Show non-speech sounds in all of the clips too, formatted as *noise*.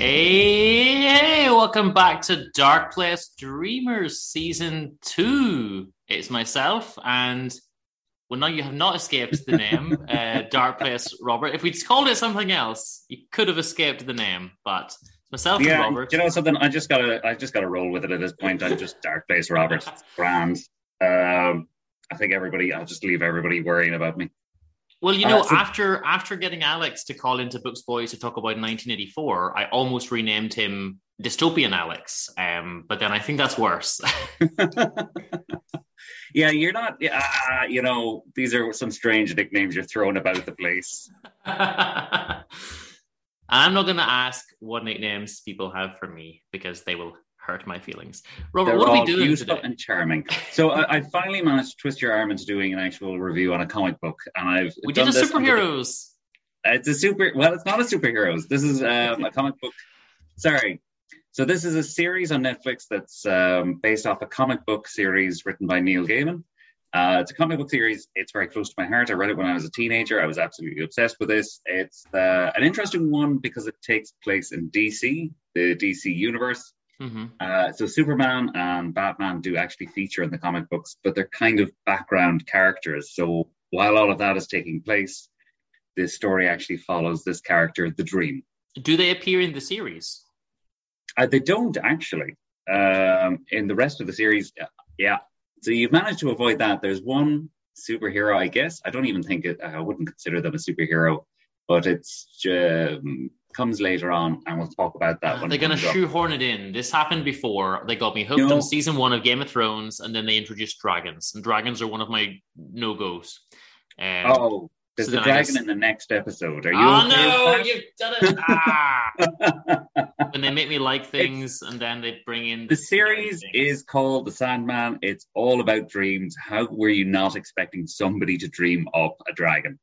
Hey, hey, welcome back to Dark Place Dreamers Season 2. It's myself, and well, now you have not escaped the name, *laughs* uh, Dark Place Robert. If we'd called it something else, you could have escaped the name, but myself yeah, and Robert. You know something? I just gotta, I just gotta roll with it at this point. I'm just Dark Place Robert. It's *laughs* grand. Um, I think everybody. I'll just leave everybody worrying about me. Well, you know, Uh, so- after after getting Alex to call into Books Boys to talk about 1984, I almost renamed him Dystopian Alex. Um, but then I think that's worse. *laughs* *laughs* yeah, you're not. Yeah, uh, you know, these are some strange nicknames you're throwing about the place. *laughs* I'm not going to ask what nicknames people have for me because they will hurt my feelings. Robert, They're what are we doing today? and charming. So I, I finally managed to twist your arm into doing an actual review on a comic book, and I've We did a this under the- superheroes. It's a super. Well, it's not a superheroes. This is um, a comic book. Sorry. So this is a series on Netflix that's um, based off a comic book series written by Neil Gaiman. Uh, it's a comic book series. It's very close to my heart. I read it when I was a teenager. I was absolutely obsessed with this. It's uh, an interesting one because it takes place in DC, the DC universe. Hmm Uh, so Superman and Batman do actually feature in the comic books, but they're kind of background characters. So while all of that is taking place, this story actually follows this character, the Dream. Do they appear in the series? Uh, they don't actually. Um, in the rest of the series, yeah. So you've managed to avoid that. There's one superhero, I guess. I don't even think it. I wouldn't consider them a superhero, but it's um, comes later on, and we'll talk about that. when They're going to shoehorn it in. This happened before. They got me hooked No. on season one of Game of Thrones, and then they introduced dragons. And dragons are one of my no goes. Um, Oh, there's so the I dragon just- in the next episode. Are you? oh okay no, you've done it! ah! *laughs* when they make me like things, and then they bring in The series is called The Sandman. It's all about dreams. How were you not expecting somebody to dream up a dragon?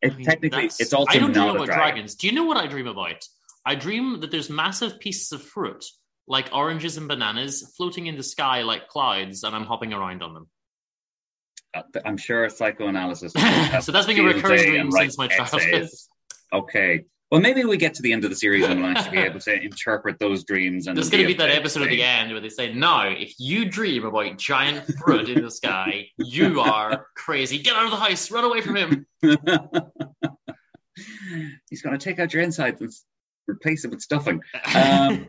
It, I mean, technically, it's also I don't dream about dragon. dragons. Do you know what I dream about? I dream that there's massive pieces of fruit, like oranges and bananas, floating in the sky like clouds, and I'm hopping around on them. Uh, I'm sure psychoanalysis. *laughs* *laughs* So that's been a recurring dream since my childhood. Okay. Well, maybe we get to the end of the series and we'll *laughs* actually be able to interpret those dreams. And There's going to be that episode at the end where they say, "No, if you dream about giant fruit in the sky, *laughs* you are crazy. Get out of the house. Run away from him." *laughs* He's going to take out your insides and replace it with stuffing. Um,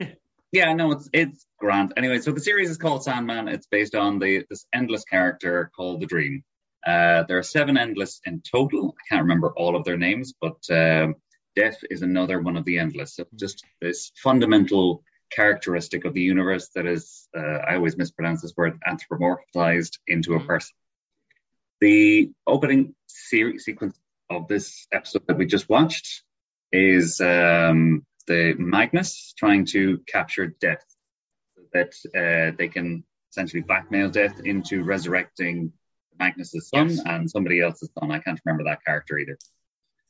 yeah, no, it's it's grand. Anyway, so the series is called Sandman. It's based on the this endless character called the Dream. Uh, there are seven endless in total. I can't remember all of their names, but um, Death is another one of the endless. So just this fundamental characteristic of the universe that is, uh, I always mispronounce this word, anthropomorphized into a Mhm. person. The opening series sequence of this episode that we just watched is um, the Magnus trying to capture Death, so that uh, they can essentially blackmail Death into resurrecting Magnus's son Yes. and somebody else's son. I can't remember that character either.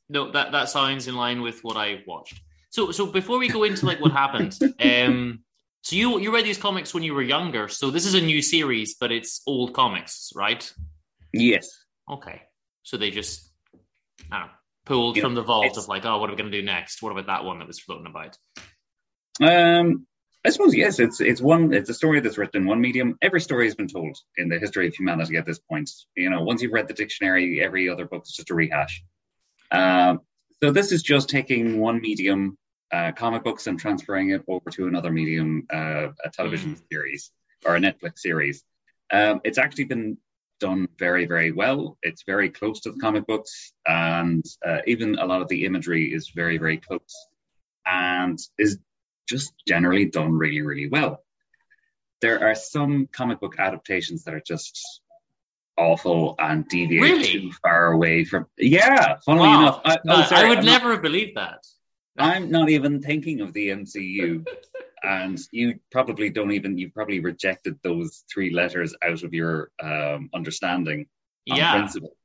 No, that that sounds in line with what I watched. So, so before we go into like what happened, *laughs* um, so you you read these comics when you were younger. So this is a new series, but it's old comics, right? Yes. Okay. So they just I don't know, pulled Yeah, from the vault of like, oh, what are we going to do next? What about that one that was floating about? Um, I suppose yes. It's it's one. It's a story that's written in one medium. Every story has been told in the history of humanity at this point. You know, once you've read the dictionary, every other book is just a rehash. Um, So this is just taking one medium, uh, comic books, and transferring it over to another medium, uh, a television Mm. series or a Netflix series. Um, it's actually been done very, very well. It's very close to the comic books, and uh, even a lot of the imagery is very, very close, and is just generally done really, really well. There are some comic book adaptations that are just awful and deviate Really? too far away from. Yeah, funnily Wow. enough, I, oh, sorry, I would I'm not- never have believed that. I'm not even thinking of the MCU, *laughs* and you probably don't even. You probably rejected those three letters out of your um, understanding Yeah. principle.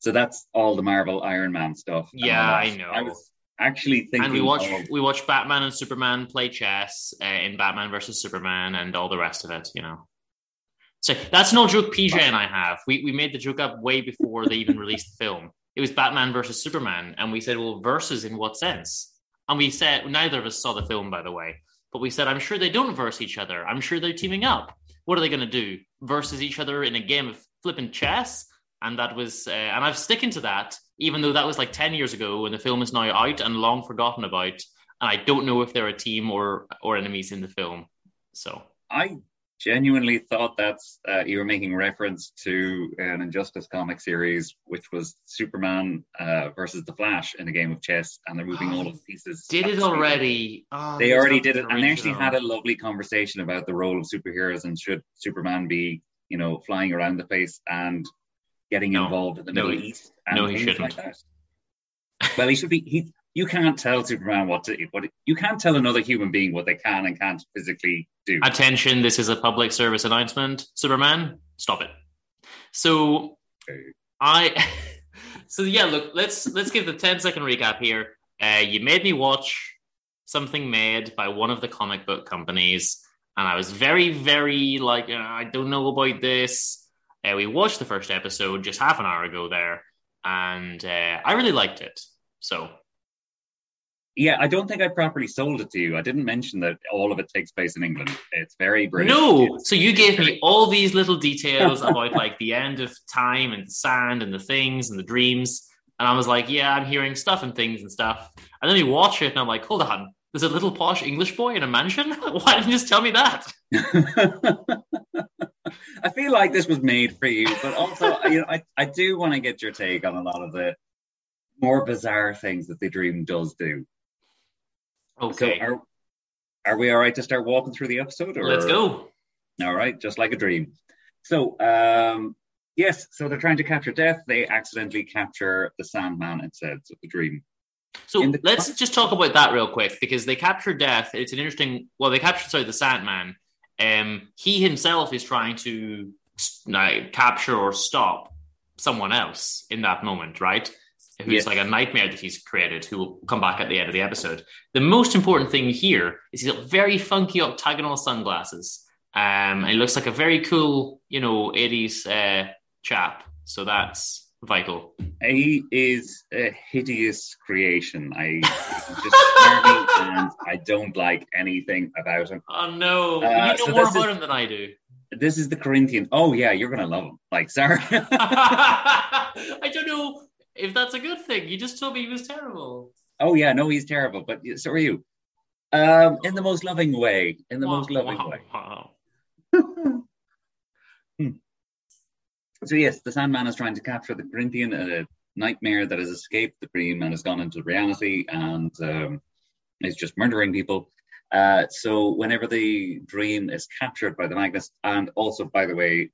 So that's all the Marvel Iron Man stuff. Yeah, all I know. I was actually thinking. and we watched of- we watched Batman and Superman play chess uh, in Batman versus Superman and all the rest of it. You know, so that's no joke. PJ and I have we we made the joke up way before they even released the film. It was Batman versus Superman, and we said, "Well, versus in what sense?" And we said neither of us saw the film, by the way, but we said, "I'm sure they don't verse each other. I'm sure they're teaming up. What are they going to do? Versus each other in a game of flipping chess?" And that was, uh, and I've sticking to that, even though that was like ten years ago, and the film is now out and long forgotten about. And I don't know if they're a team or or enemies in the film. So I genuinely thought that's uh, you were making reference to an Injustice comic series, which was Superman uh, versus the Flash in a game of chess, and they're moving all of the *gasps* pieces. did it already? Oh, They already did it, and they actually had a lovely conversation about the role of superheroes and should Superman be, you know, flying around the place and getting No. involved in the No, Middle he- East and no, he things shouldn't. like that. Well, he should be. He, you can't tell Superman what to. What you can't tell another human being what they can and can't physically do. Attention, this is a public service announcement. Superman, stop it. So. I *laughs* so yeah, look, let's let's give the 10 second recap here. Uh, you made me watch something made by one of the comic book companies, and I was very, very like, uh, I don't know about this. Uh, we watched the first episode just half an hour ago there, and uh, I really liked it. So Yeah, I don't think I properly sold it to you. I didn't mention that all of it takes place in England. It's very British. No, It's- so you gave me all these little details *laughs* about like the end of time and sand and the things and the dreams, and I was like, yeah, I'm hearing stuff and things and stuff. And then we watch it, and I'm like, hold on, there's a little posh English boy in a mansion. *laughs* Why didn't you just tell me that? *laughs* I feel like this was made for you, but also, you know, I, I do want to get your take on a lot of the more bizarre things that the dream does do. Okay, So, are, are we all right to start walking through the episode? Or? let's go. All right, just like a dream. So, um, yes, so they're trying to capture death. They accidentally capture the Sandman instead of the dream. So the- let's just talk about that real quick because they capture Death. It's an interesting. Well, they captured sorry the Sandman. Um, he himself is trying to like, capture or stop someone else in that moment, right? Who's like a nightmare that he's created, who will come back at the end of the episode. The most important thing here is he's got very funky octagonal sunglasses. Um, and he looks like a very cool, you know, 80s uh, chap. So that's vital. He is a hideous creation. I *laughs* just and I don't like anything about him. Oh no, Uh, you know so more about is- him than I do. This is the Corinthian. Oh yeah, you're gonna love him. Like, sorry. *laughs* *laughs* I don't know if that's a good thing. You just told me he was terrible. oh yeah, no, he's terrible, but so are you. Um, in the most loving way. In the most loving wow, way. *laughs* wow. Hmm. So yes, the Sandman is trying to capture the Corinthian, a nightmare that has escaped the dream and has gone into reality and um, is just murdering people. Uh, so whenever the dream is captured by the Magnus, and also by the way,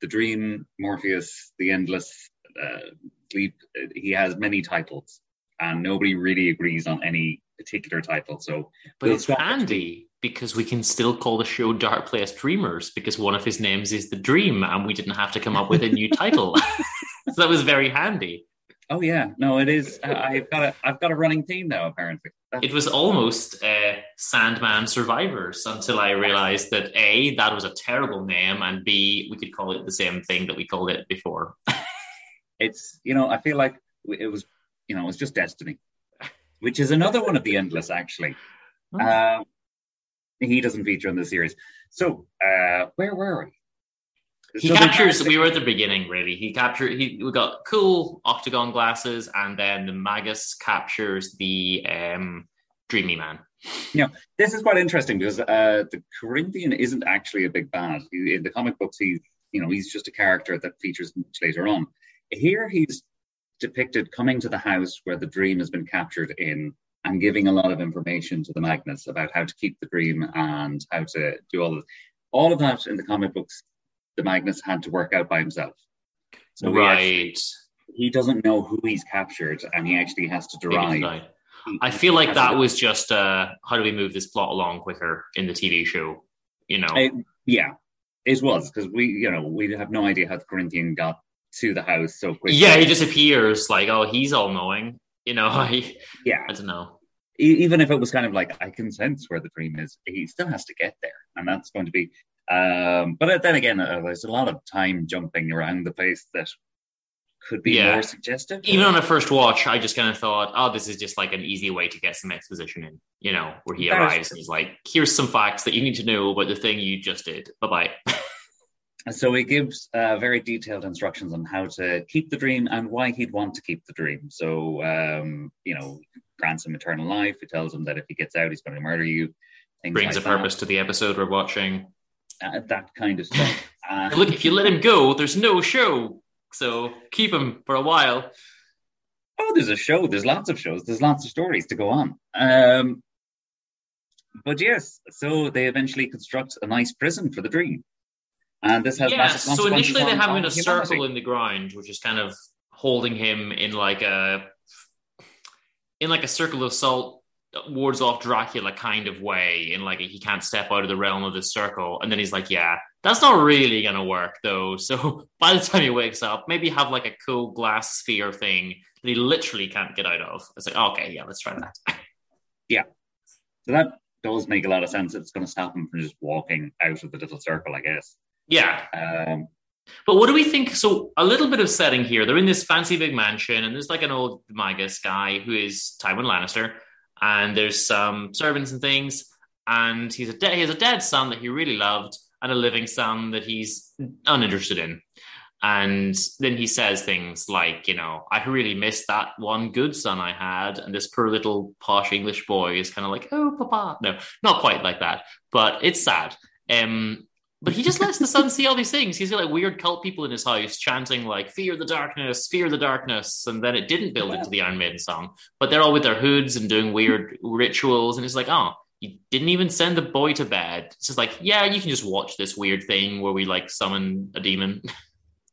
the dream Morpheus, the endless he has many titles, and nobody really agrees on any particular title. So But We'll it's handy because we can still call the show Dark Place Dreamers because one of his names is the Dream, and we didn't have to come up with a new title. *laughs* so that was very handy. oh yeah, no, it is. I- I've got a I've got a running theme now. Apparently, It was almost uh, Sandman Survivors until I realized that A, that was a terrible name, and B, we could call it the same thing that we called it before. *laughs* it's you know I feel like it was you know it was just destiny, which is another one of the endless actually. Um, he doesn't feature in the series. So uh, where were we? he So captures. tried We were at the beginning, really. He captured. He we got cool octagon glasses, and then the Magus captures the um, Dreamy Man. Yeah, this is quite interesting because uh, the Corinthian isn't actually a big bad. In the comic books, he's you know he's just a character that features much later on. Here, he's depicted coming to the house where the dream has been captured in and giving a lot of information to the Magnus about how to keep the dream and how to do all of all of that in the comic books. The Magnus had to work out by himself. So he, actually- right. he doesn't know who he's captured, and he actually has to derive. I feel like that was just uh, how do we move this plot along quicker in the TV show? You know, It, yeah, it was because we, you know, we have no idea how the Corinthian got to the house so quickly. yeah, he just appears like, oh, he's all knowing. You know, *laughs* I, yeah. I don't know. E- even if it was kind of like I can sense where the dream is, he still has to get there, and that's going to be. Um, but then again, uh, there's a lot of time jumping around the place that could be Yeah. more suggestive. Even on a first watch, I just kind of thought, oh, this is just like an easy way to get some exposition in. You know, where he That is arrives and he's like, here's some facts that you need to know about the thing you just did. Bye bye. *laughs* So he gives uh, very detailed instructions on how to keep the dream and why he'd want to keep the dream. So, um, you know, grants him eternal life. He tells him that if he gets out, he's going to murder you. Brings a like that. purpose to the episode we're watching. Uh, that kind of stuff. *laughs* Look, if you let him go, there's no show. So keep him for a while. oh, there's a show. There's lots of shows. There's lots of stories to go on. Um, but yes, so they eventually construct a nice prison for the dream. And this has Yeah, so initially they have him in a humanity. circle in the ground, which is kind of holding him in like a in like a circle of salt wards off Dracula kind of way, in like a, he can't step out of the realm of this circle. And then he's like, "Yeah, that's not really gonna work though." *laughs* So by the time he wakes up, maybe have like a cool glass sphere thing that he literally can't get out of. It's like, okay, yeah, let's try that. *laughs* Yeah. So that does make a lot of sense. It's going to stop him from just walking out of the little circle, I guess. Yeah, Um, But what do we think? So a little bit of setting here. They're in this fancy big mansion, and there's like an old Magus guy who is Tywin Lannister, and there's some servants and things, and he's a de- he has a dead son that he really loved, and a living son that he's uninterested in. And then he says things like, you know, I really miss that one good son I had, and this poor little posh English boy is kind of like, oh, papa. No, not quite like that, but it's sad. Um, but he just lets the son see all these things. He's got like weird cult people in his house chanting like "Fear the darkness, fear the darkness," and then it didn't build into the Iron Maiden song. But they're all with their hoods and doing weird rituals, and it's like, oh, you didn't even send the boy to bed. It's just like, yeah, you can just watch this weird thing where we like summon a demon.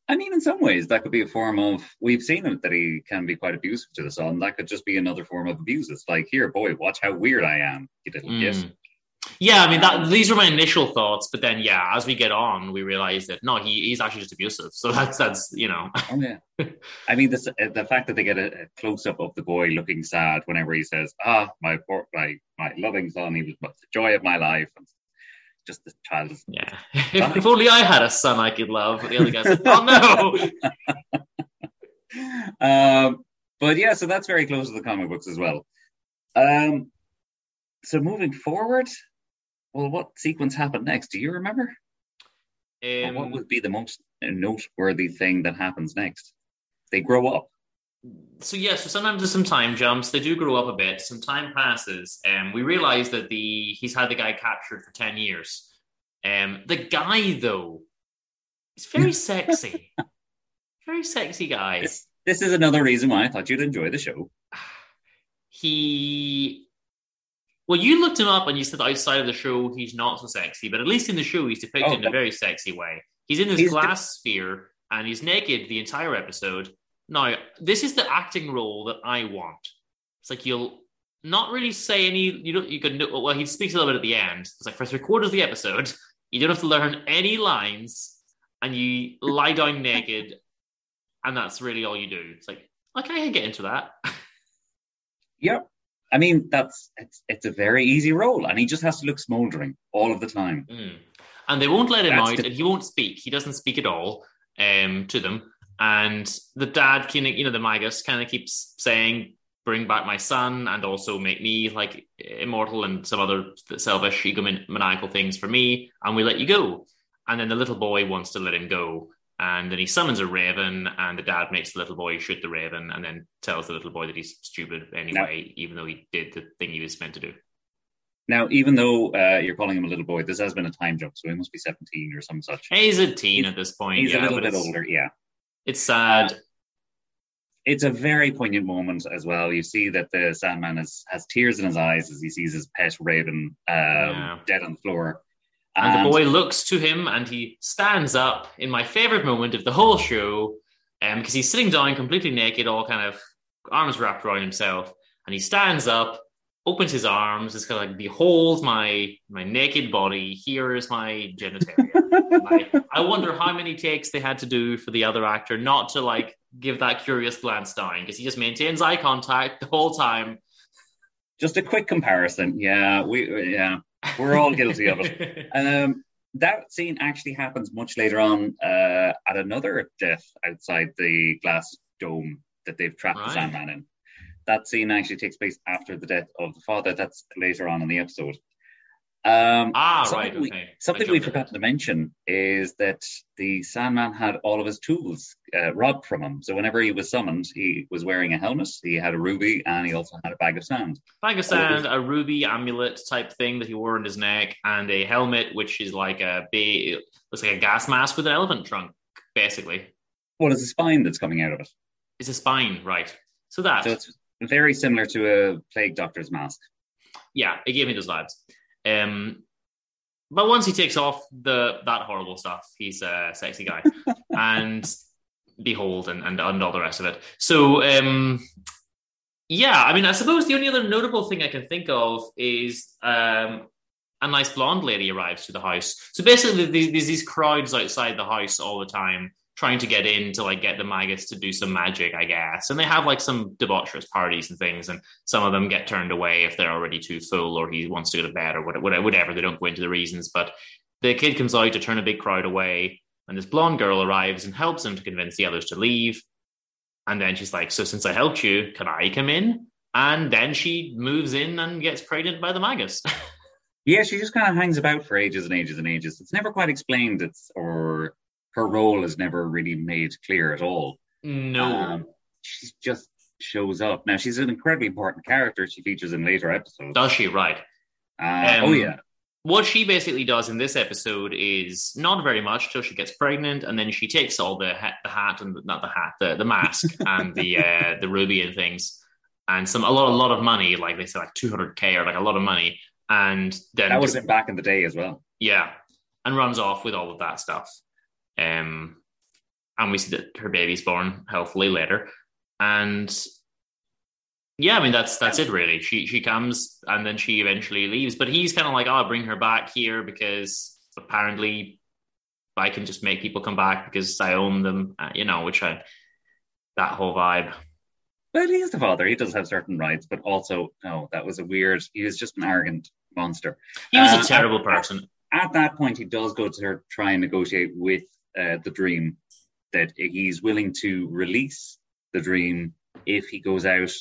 I mean, in some ways, that could be a form of. We've seen it that he can be quite abusive to the son. That could just be another form of abuse. It's like, here, boy, watch how weird I am. You didn't get. Mm. Yeah, I mean that. These were my initial thoughts, but then yeah, as we get on, we realize that no, he, he's actually just abusive. So *laughs* that's that's you know, Oh *laughs* yeah. I mean, this, uh, the fact that they get a, a close up of the boy looking sad whenever he says, "Ah, my poor, my my loving son, he was the joy of my life," and just the child yeah. if, *laughs* if only I had a son I could love. The other guy said, "Oh no." um, but yeah, so that's very close to the comic books as well. Um, so moving forward, well, what sequence happened next? Do you remember? Um, what would be the most noteworthy thing that happens next? They grow up. so yeah, so sometimes there's some time jumps. They do grow up a bit. Some time passes, and we realize that the he's had the guy captured for ten years. Um, the guy though, is very *laughs* sexy, very sexy guy. This, this is another reason why I thought you'd enjoy the show. *sighs* He, well, you looked him up and you said outside of the show he's not so sexy, but at least in the show he's depicted Oh, in a very sexy way. He's in this He's glass sphere and he's naked the entire episode. Now, this is the acting role that I want. It's like you'll not really say any. You don't. You can. Well, he speaks a little bit at the end. It's like for three quarters of the episode, you don't have to learn any lines, and you lie down naked, and that's really all you do. It's like okay, I can get into that. *laughs* Yeah. I mean, that's it's it's a very easy role, and he just has to look smoldering all of the time. Mm. And they won't let him That's out, the- and he won't speak. He doesn't speak at all um, to them. And the dad, kind of, you know, the Magus, kind of keeps saying, "Bring back my son, and also make me like immortal, and some other selfish, egomaniacal things for me, and we let you go." and then the little boy wants to let him go. And then he summons a raven, and the dad makes the little boy shoot the raven, and then tells the little boy that he's stupid anyway, even though he did the thing he was meant to do. Now, even though uh, you're calling him a little boy, this has been a time jump, so he must be 17 or some such. He's a teen at this point. He's yeah, a little bit older, yeah. It's sad. It's a very poignant moment as well. You see that the Sandman has, has tears in his eyes as he sees his pet raven um, Yeah. dead on the floor. And the boy looks to him and he stands up in my favorite moment of the whole show um, because he's sitting down completely naked, all kind of arms wrapped around himself. And he stands up, opens his arms, is kind of like, behold my my naked body. Here is my genitalia. *laughs* I, I wonder how many takes they had to do for the other actor not to like give that curious glance down because he just maintains eye contact the whole time. Just a quick comparison. Yeah, we yeah, we're all guilty of it. *laughs* Um, that scene actually happens much later on uh, at another death outside the glass dome that they've trapped the Sandman in. That scene actually takes place after the death of the father. That's later on in the episode. Um, ah, something right, we, okay. something we forgot to mention is that the Sandman had all of his tools uh, robbed from him. So whenever he was summoned, he was wearing a helmet, he had a ruby, and he also had a bag of sand. Bag of sand, a ruby amulet type thing that he wore on his neck, and a helmet, which is like a big, looks like a gas mask with an elephant trunk, basically. What is the spine that's coming out of it? It's a spine, right? So that, So it's very similar to a plague doctor's mask. yeah, it gave me those vibes. Um, but once he takes off the that horrible stuff, he's a sexy guy, *laughs* and behold, and, and and all the rest of it. So, um, yeah, I mean, I suppose the only other notable thing I can think of is um, a nice blonde lady arrives to the house. So basically, there's, these crowds outside the house all the time trying to get in to like get the Magus to do some magic, I guess. And they have like some debaucherous parties and things, and some of them get turned away if they're already too full or he wants to go to bed or whatever. whatever. They don't go into the reasons, but the kid comes out to turn a big crowd away, and this blonde girl arrives and helps him to convince the others to leave. And then she's like, "So since I helped you, can I come in?" And then she moves in and gets pregnant by the Magus. *laughs* Yeah, she just kind of hangs about for ages and ages and ages. It's never quite explained. It's or her role is never really made clear at all. no, Um, she just shows up. Now she's an incredibly important character. She features in later episodes. does she? Right. Uh, Um, oh yeah, what she basically does in this episode is not very much till she gets pregnant, and then she takes all the hat, the hat and not the hat, the, the mask *laughs* and the uh, the ruby and things, and some a lot a lot of money, like they say, like two hundred k or like a lot of money, and then that have been back in the day as well. yeah, and runs off with all of that stuff. Um, and we see that her baby's born healthily later, and yeah, I mean that's that's it really. She she comes and then she eventually leaves, but he's kind of like, oh, I'll bring her back here because apparently I can just make people come back because I own them, uh, you know, which I that whole vibe. But he is the father. He does have certain rights, but also no, that was a weird. He was just an arrogant monster. He was Uh, a terrible person. At that point, he does go to her try and negotiate with uh, the dream that he's willing to release the dream if he goes out,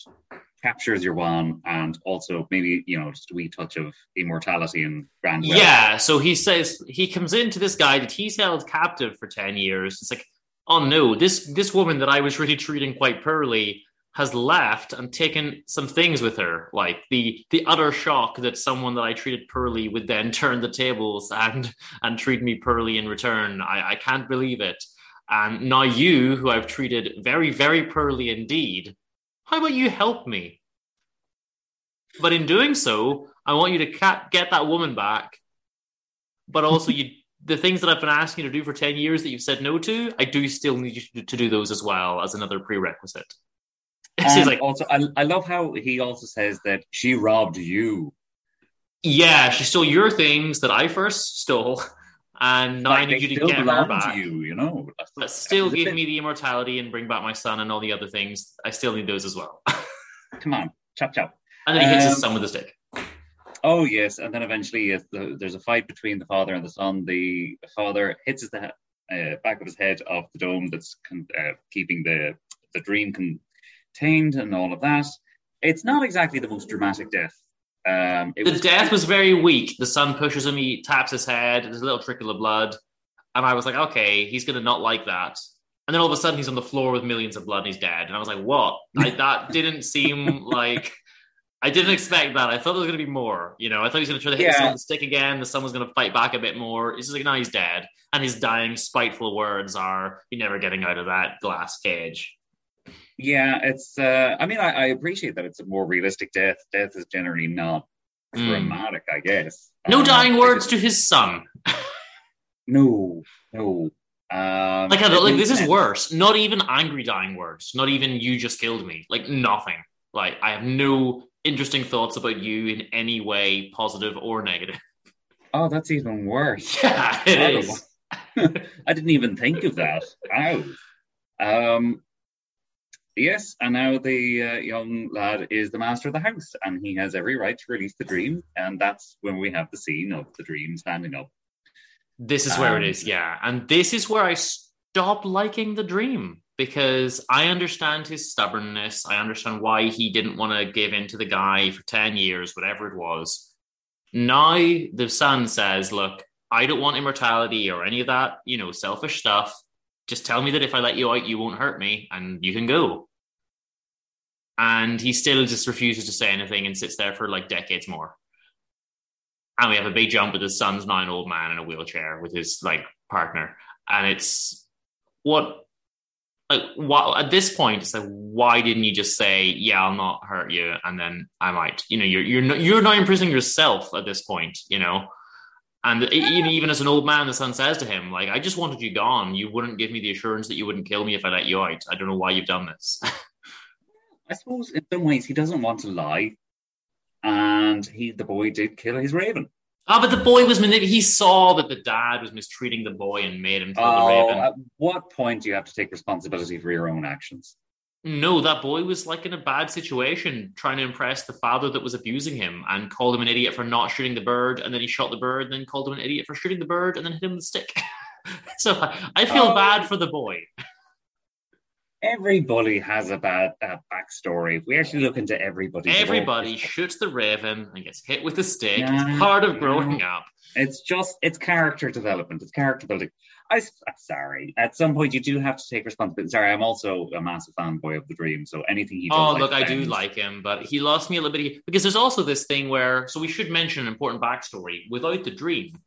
captures your one, and also maybe you know just a wee touch of immortality and grand. Yeah, so he says he comes into this guy that he's held captive for ten years. It's like, oh no, this this woman that I was really treating quite poorly has left and taken some things with her, like the the utter shock that someone that I treated poorly would then *laughs* turn the tables and and treat me poorly in return. I, I can't believe it. And now you, who I've treated very very poorly indeed, how about you help me? But in doing so, I want you to ca- get that woman back but also you *laughs* the things that I've been asking you to do for 10 years that you've said no to, I do still need you to, do those as well as another prerequisite. *laughs* And like, also, I, I love how he also says that she robbed you. yeah, she stole your things that I first stole, *laughs* and now I Like, need they you to get her back. you, you know. But still give me the immortality and bring back my son and all the other things. I still need those as well. *laughs* Come on, chop chop. and then he hits his Um, son with a stick. Oh yes, and then eventually the, there's a fight between the father and the son. The father hits his the uh, back of his head off the dome that's con- uh, keeping the the dream contained and all of that. It's not exactly the most dramatic death. Um, it The was death was very weak. The son pushes him, he taps his head, there's a little trickle of blood, and I was like, okay, he's gonna not like that. And then all of a sudden, he's on the floor with millions of blood and he's dead. And I was like, what? I, that *laughs* didn't seem like. I didn't expect that. I thought there was going to be more. You know, I thought he was going to try to hit Yeah. the son the stick again. The son was going to fight back a bit more. It's just like, no, he's dead. And his dying, spiteful words are, "You're never getting out of that glass cage." Yeah, it's. Uh, I mean, I, I appreciate that it's a more realistic death. Death is generally not Mm. dramatic, I guess. No Um, dying words just- to his son. No, no. Um, Like, I, like this is worse. Not even angry dying words. Not even you just killed me. Like nothing. Like I have no interesting thoughts about you in any way, positive or negative. Oh, that's even worse. *laughs* Yeah, it is. *laughs* I didn't even think of that. Ow. Um, yes, and now the uh, young lad is the master of the house, and he has every right to release the dream, and that's when we have the scene of the dream standing up. This is where Um, it is, yeah. And this is where I stopped liking the dream because I understand his stubbornness. I understand why he didn't want to give in to the guy for 10 years, whatever it was. Now the son says, Look, I don't want immortality or any of that, you know, selfish stuff. Just tell me that if I let you out, you won't hurt me and you can go. And he still just refuses to say anything and sits there for like decades more. And we have a big jump with his son's now an old man in a wheelchair with his like partner. And it's what like what at this point it's like why didn't you just say yeah i'll not hurt you and then i might you know you're you're not, you're not imprisoning yourself at this point you know? And even as an old man the son says to him like i just wanted you gone. You wouldn't give me the assurance that you wouldn't kill me if i let you out. I don't know why you've done this *laughs* I suppose in some ways he doesn't want to lie, and he the boy did kill his raven. Ah, but the boy was manip- He saw that the dad was mistreating the boy and made him kill the Oh, raven. at what point do you have to take responsibility for your own actions? No, that boy was like in a bad situation, trying to impress the father that was abusing him and called him an idiot for not shooting the bird. And then he shot the bird, and then called him an idiot for shooting the bird, and then hit him with a stick. *laughs* so I, I feel Oh. bad for the boy. Every bully has a bad uh, backstory. If we actually look into everybody, Everybody shoots the raven and gets hit with a stick. Yeah. It's part of growing up. It's just it's character development. It's character building. I I'm sorry. At some point, you do have to take responsibility. Sorry, I'm also a massive fanboy of the Dream. So anything he does, Oh, I look, I do like him, but he lost me a little bit because there's also this thing where, so we should mention an important backstory. Without the dream,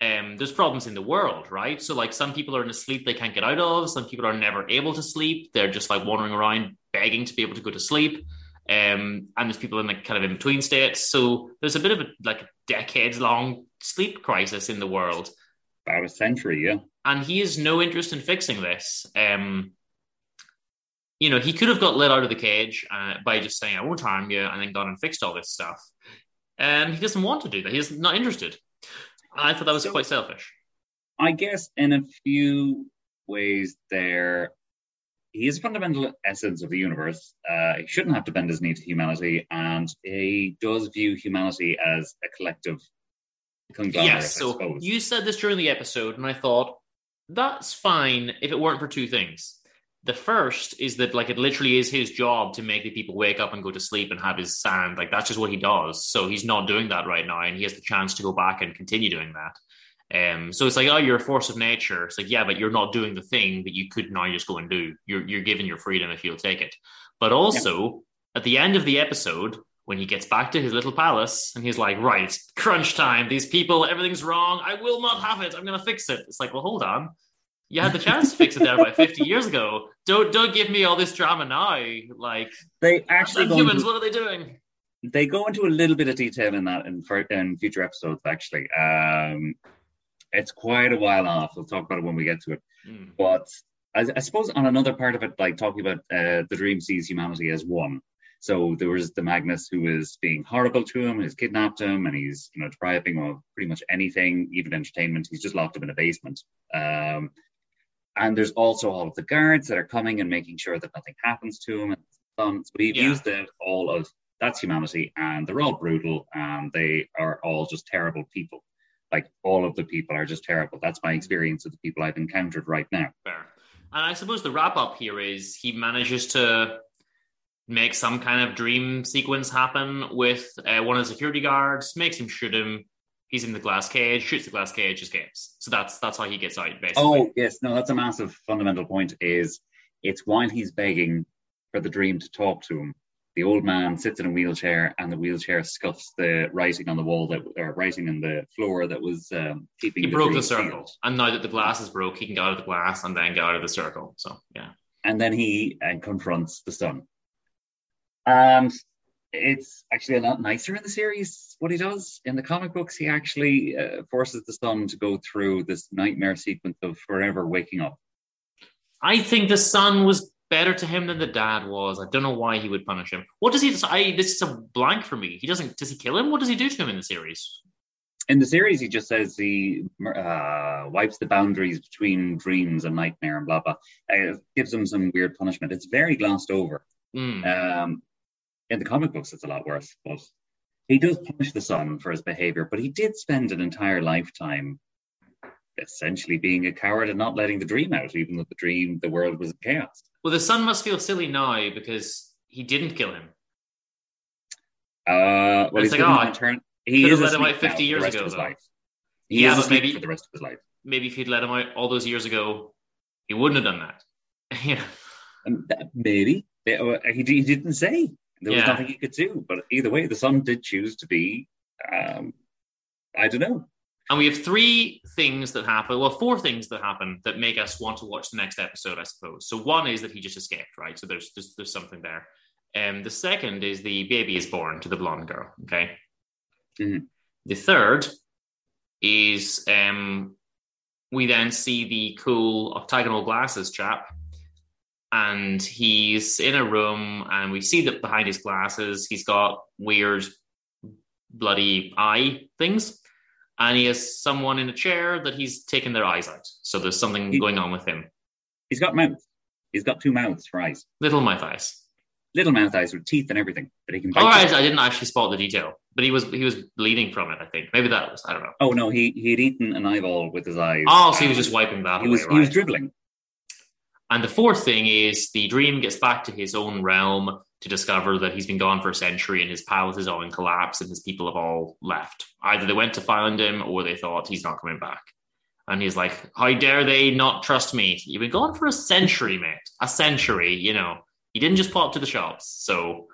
um, there's problems in the world, right? So, like, some people are in a sleep they can't get out of. Some people are never able to sleep. They're just like wandering around begging to be able to go to sleep. Um, and there's people in like kind of in between states. So there's a bit of a like a decades long sleep crisis in the world about a century. Yeah, and he has no interest in fixing this. Um, you know, he could have got let out of the cage uh, by just saying, "I won't harm you," and then gone and fixed all this stuff. And he doesn't want to do that. He's not interested. I thought that was So- quite selfish. I guess in a few ways, there he is a fundamental essence of the universe. Uh, he shouldn't have to bend his knee to humanity, and he does view humanity as a collective conglomerate. Yes. So you said this during the episode, and I thought that's fine if it weren't for two things. The first is that like it literally is his job to make the people wake up and go to sleep and have his sand. Like that's just what he does. So he's not doing that right now, and he has the chance to go back and continue doing that. Um, so it's like, oh, you're a force of nature. It's like, yeah, but you're not doing the thing that you could now just go and do. You're you're given your freedom if you'll take it. But also at the end of the episode, when he gets back to his little palace and he's like, right, crunch time. These people, everything's wrong. I will not have it. I'm gonna fix it. It's like, well, hold on. You had the chance to fix it there about 50 years ago. Don't don't give me all this drama now. Like they actually humans, what are they doing? they go into a little bit of detail in that in, for, in future episodes. Actually, um, it's quite a while off. We'll talk about it when we get to it. Hmm. But I, I suppose on another part of it, like talking about uh, the dream sees humanity as one. So there was the Magnus who is being horrible to him, who's kidnapped him, and he's you know depriving him of pretty much anything, even entertainment. He's just locked him in a basement. Um, and there's also all of the guards that are coming and making sure that nothing happens to him. Um, so we've Yeah. used it all of that's humanity, and they're all brutal, and they are all just terrible people. Like all of the people are just terrible. That's my experience of the people I've encountered right now. Fair. And I suppose the wrap up here is he manages to make some kind of dream sequence happen with uh, one of the security guards, makes him shoot him, He's in the glass cage, shoots the glass cage, escapes. So that's that's how he gets out, basically. Oh yes, no, that's a massive fundamental point. Is it's while he's begging for the dream to talk to him. The old man sits in a wheelchair, and the wheelchair scuffs the writing on the wall that, or writing on the floor that was um, keeping. he the broke the circle, sealed. and now that the glass is broke, he can get out of the glass and then get out of the circle. So yeah, and then he uh, confronts the son. And it's actually a lot nicer in the series what he does. In the comic books, he actually uh, forces the son to go through this nightmare sequence of forever waking up. I think the son was better to him than the dad was. I don't know why he would punish him. What does he? I this is a blank for me. He doesn't. Does he kill him? What does he do to him in the series? In the series, he just says he uh, wipes the boundaries between dreams and nightmare and blah blah. Uh, gives him some weird punishment. It's very glossed over. Mm. Um, in the comic books, it's a lot worse. But he does punish the son for his behavior. But he did spend an entire lifetime essentially being a coward and not letting the dream out, even though the dream, the world was chaos. Well, the son must feel silly now because he didn't kill him. Uh, well, It's he's like, oh, an intern- he could've let him out 50 years ago, his though. life. He Yeah, is but maybe- for the rest of his life. Maybe if he'd let him out all those years ago, he wouldn't have done that. *laughs* yeah. And that- maybe uh, he, he didn't say there was nothing he could do. But either way, the son did choose to be. Um, I don't know. And we have three things that happen. Well, four things that happen that make us want to watch the next episode, I suppose. So one is that he just escaped, right? So there's there's, there's something there. Um, the second is the baby is born to the blonde girl. Okay. Mhm. The third is um, we then see the cool octagonal glasses chap, and he's in a room, and we see that behind his glasses, he's got weird, bloody eye things and he has someone in a chair that he's taken their eyes out. So there's something He- going on with him. He's got mouth. He's got two mouths for eyes, Little mouth eyes. little mouth eyes with teeth and everything that he can. Oh, bite All right, with. I didn't actually spot the detail, but he was he was bleeding from it. I think maybe that was I don't know. Oh no, he he had eaten an eyeball with his eyes. Oh, so he was just wiping that He away, was right? he was dribbling. And the fourth thing is the dream gets back to his own realm to discover that he's been gone for a century and his palace is all in collapse and his people have all left. Either they went to find him or they thought he's not coming back. And he's like, How dare they not trust me? You've been gone for a century, mate. A century, you know. He didn't just pop to the shops. So,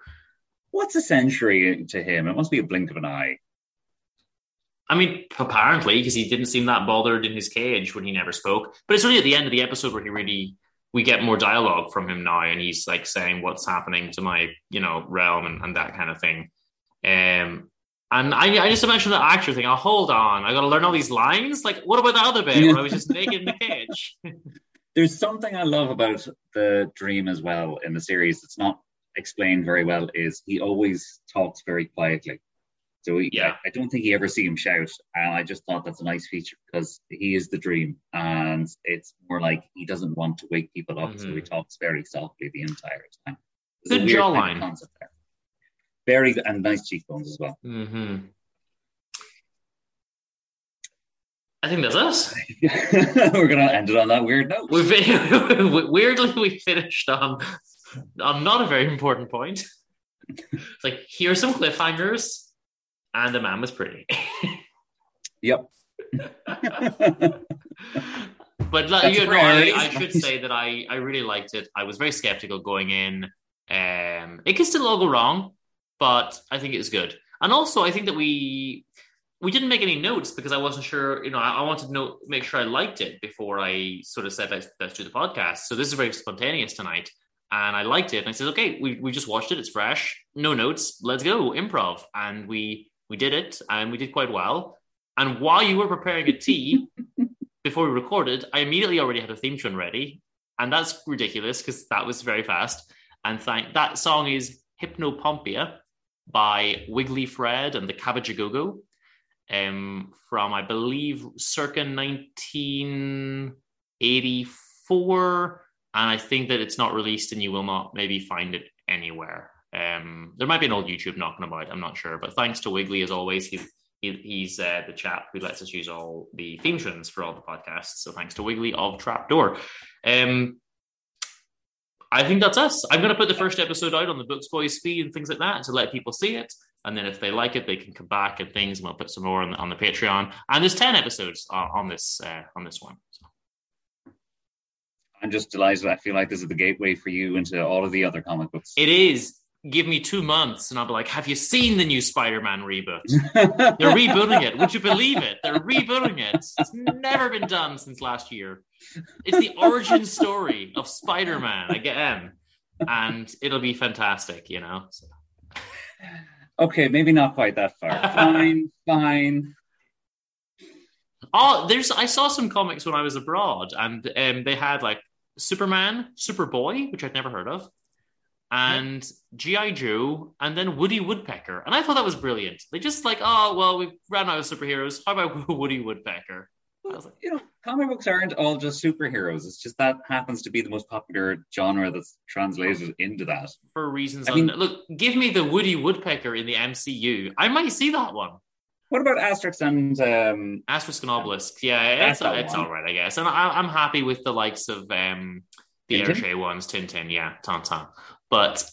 What's a century to him? It must be a blink of an eye. I mean, apparently, because he didn't seem that bothered in his cage when he never spoke. But it's only at the end of the episode where he really we get more dialogue from him now, and he's like saying what's happening to my you know realm and, and that kind of thing. Um, and I, I just mentioned the actor thing. Oh, hold on, I got to learn all these lines. Like, what about the other bit where I was just naked in the cage? *laughs* There's something I love about the dream as well in the series. It's not explained very well. Is he always talks very quietly? So he, Yeah. I, I don't think you ever see him shout, and I just thought that's a nice feature because he is the dream, and it's more like he doesn't want to wake people up, so he Mhm. talks very softly the entire time. There's Good weird kind of jawline. there. Very good, and nice cheekbones as well. hmm I think that's us. *laughs* We're gonna end it on that weird note. We've *laughs* weirdly we finished on on not a very important point. *laughs* It's like here's some cliffhangers, and the man was pretty. *laughs* Yep. *laughs* but like, you know, I, right. I should say that I I really liked it. I was very skeptical going in. Um, it can still all go wrong, but I think it was good. And also, I think that we we didn't make any notes because I wasn't sure. You know, I, I wanted to know, make sure I liked it before I sort of said let's let's do the podcast. So this is very spontaneous tonight, and I liked it. And I said, okay, we we just watched it. It's fresh, no notes. Let's go improv, and we we did it, and we did quite well. And while you were preparing a *laughs* tea before we recorded, I immediately already had a theme tune ready, and that's ridiculous because that was very fast. And thank that song is Hypnopompia by Wiggly Fred and the Cabbage Go um, from I believe circa 1984, and I think that it's not released, and you will not maybe find it anywhere. Um, there might be an old YouTube knocking about. I'm not sure, but thanks to Wiggly as always. He, he he's uh, the chap who lets us use all the theme tunes for all the podcasts. So thanks to Wiggly of Trapdoor. Um, I think that's us. I'm going to put the first episode out on the Books Boys feed and things like that to let people see it. And then if they like it, they can come back and things. And we'll put some more on, on the Patreon. And there's ten episodes on, on this uh, on this one. So. I'm just delighted. I feel like this is the gateway for you into all of the other comic books. It is. Give me two months, and I'll be like, "Have you seen the new Spider-Man reboot? *laughs* They're rebooting it. Would you believe it? They're rebooting it. It's never been done since last year. It's the origin story of Spider-Man again, and it'll be fantastic. You know." So. Okay, maybe not quite that far. *laughs* fine, fine. Oh, there's. I saw some comics when I was abroad, and um, they had like Superman, Superboy, which I'd never heard of, and GI Joe, and then Woody Woodpecker, and I thought that was brilliant. They just like, oh well, we ran out of superheroes. How about *laughs* Woody Woodpecker? Like, you know, comic books aren't all just superheroes. It's just that happens to be the most popular genre that's translated into that. for reasons. I mean- Look, give me the Woody Woodpecker in the MCU. I might see that one. What about Asterix and um, Asterisk and Obelix. Yeah, it's, it's all right, I guess. And I, I'm happy with the likes of um, the Tintin? Ones, Tintin, yeah, Tintin. But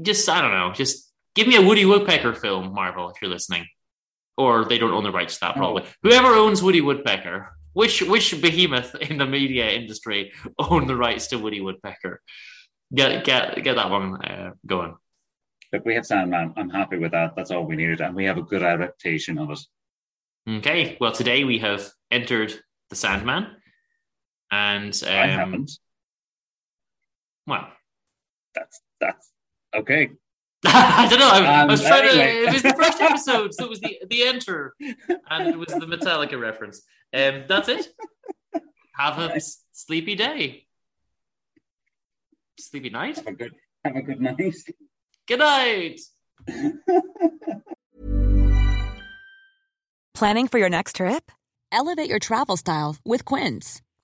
just, I don't know, just give me a Woody Woodpecker film, Marvel, if you're listening. Or they don't own the rights to that, probably. Whoever owns Woody Woodpecker, which which behemoth *laughs* in the media industry own the rights to Woody Woodpecker? Get get get that one uh, going. Look, we have Sandman. I'm happy with that. That's all we needed, and we have a good adaptation of it. Okay, well, today we have entered the Sandman, and um, I haven't. well, That's that's okay. *laughs* I don't know. I, I Um, was trying anyway. to. It was the first episode, so it was the *laughs* the enter, and it was the Metallica reference. Um, that's it. Have a s- sleepy day. Sleepy night. Have a good have a good night. Good night. *laughs* Planning for your next trip? Elevate your travel style with Quince.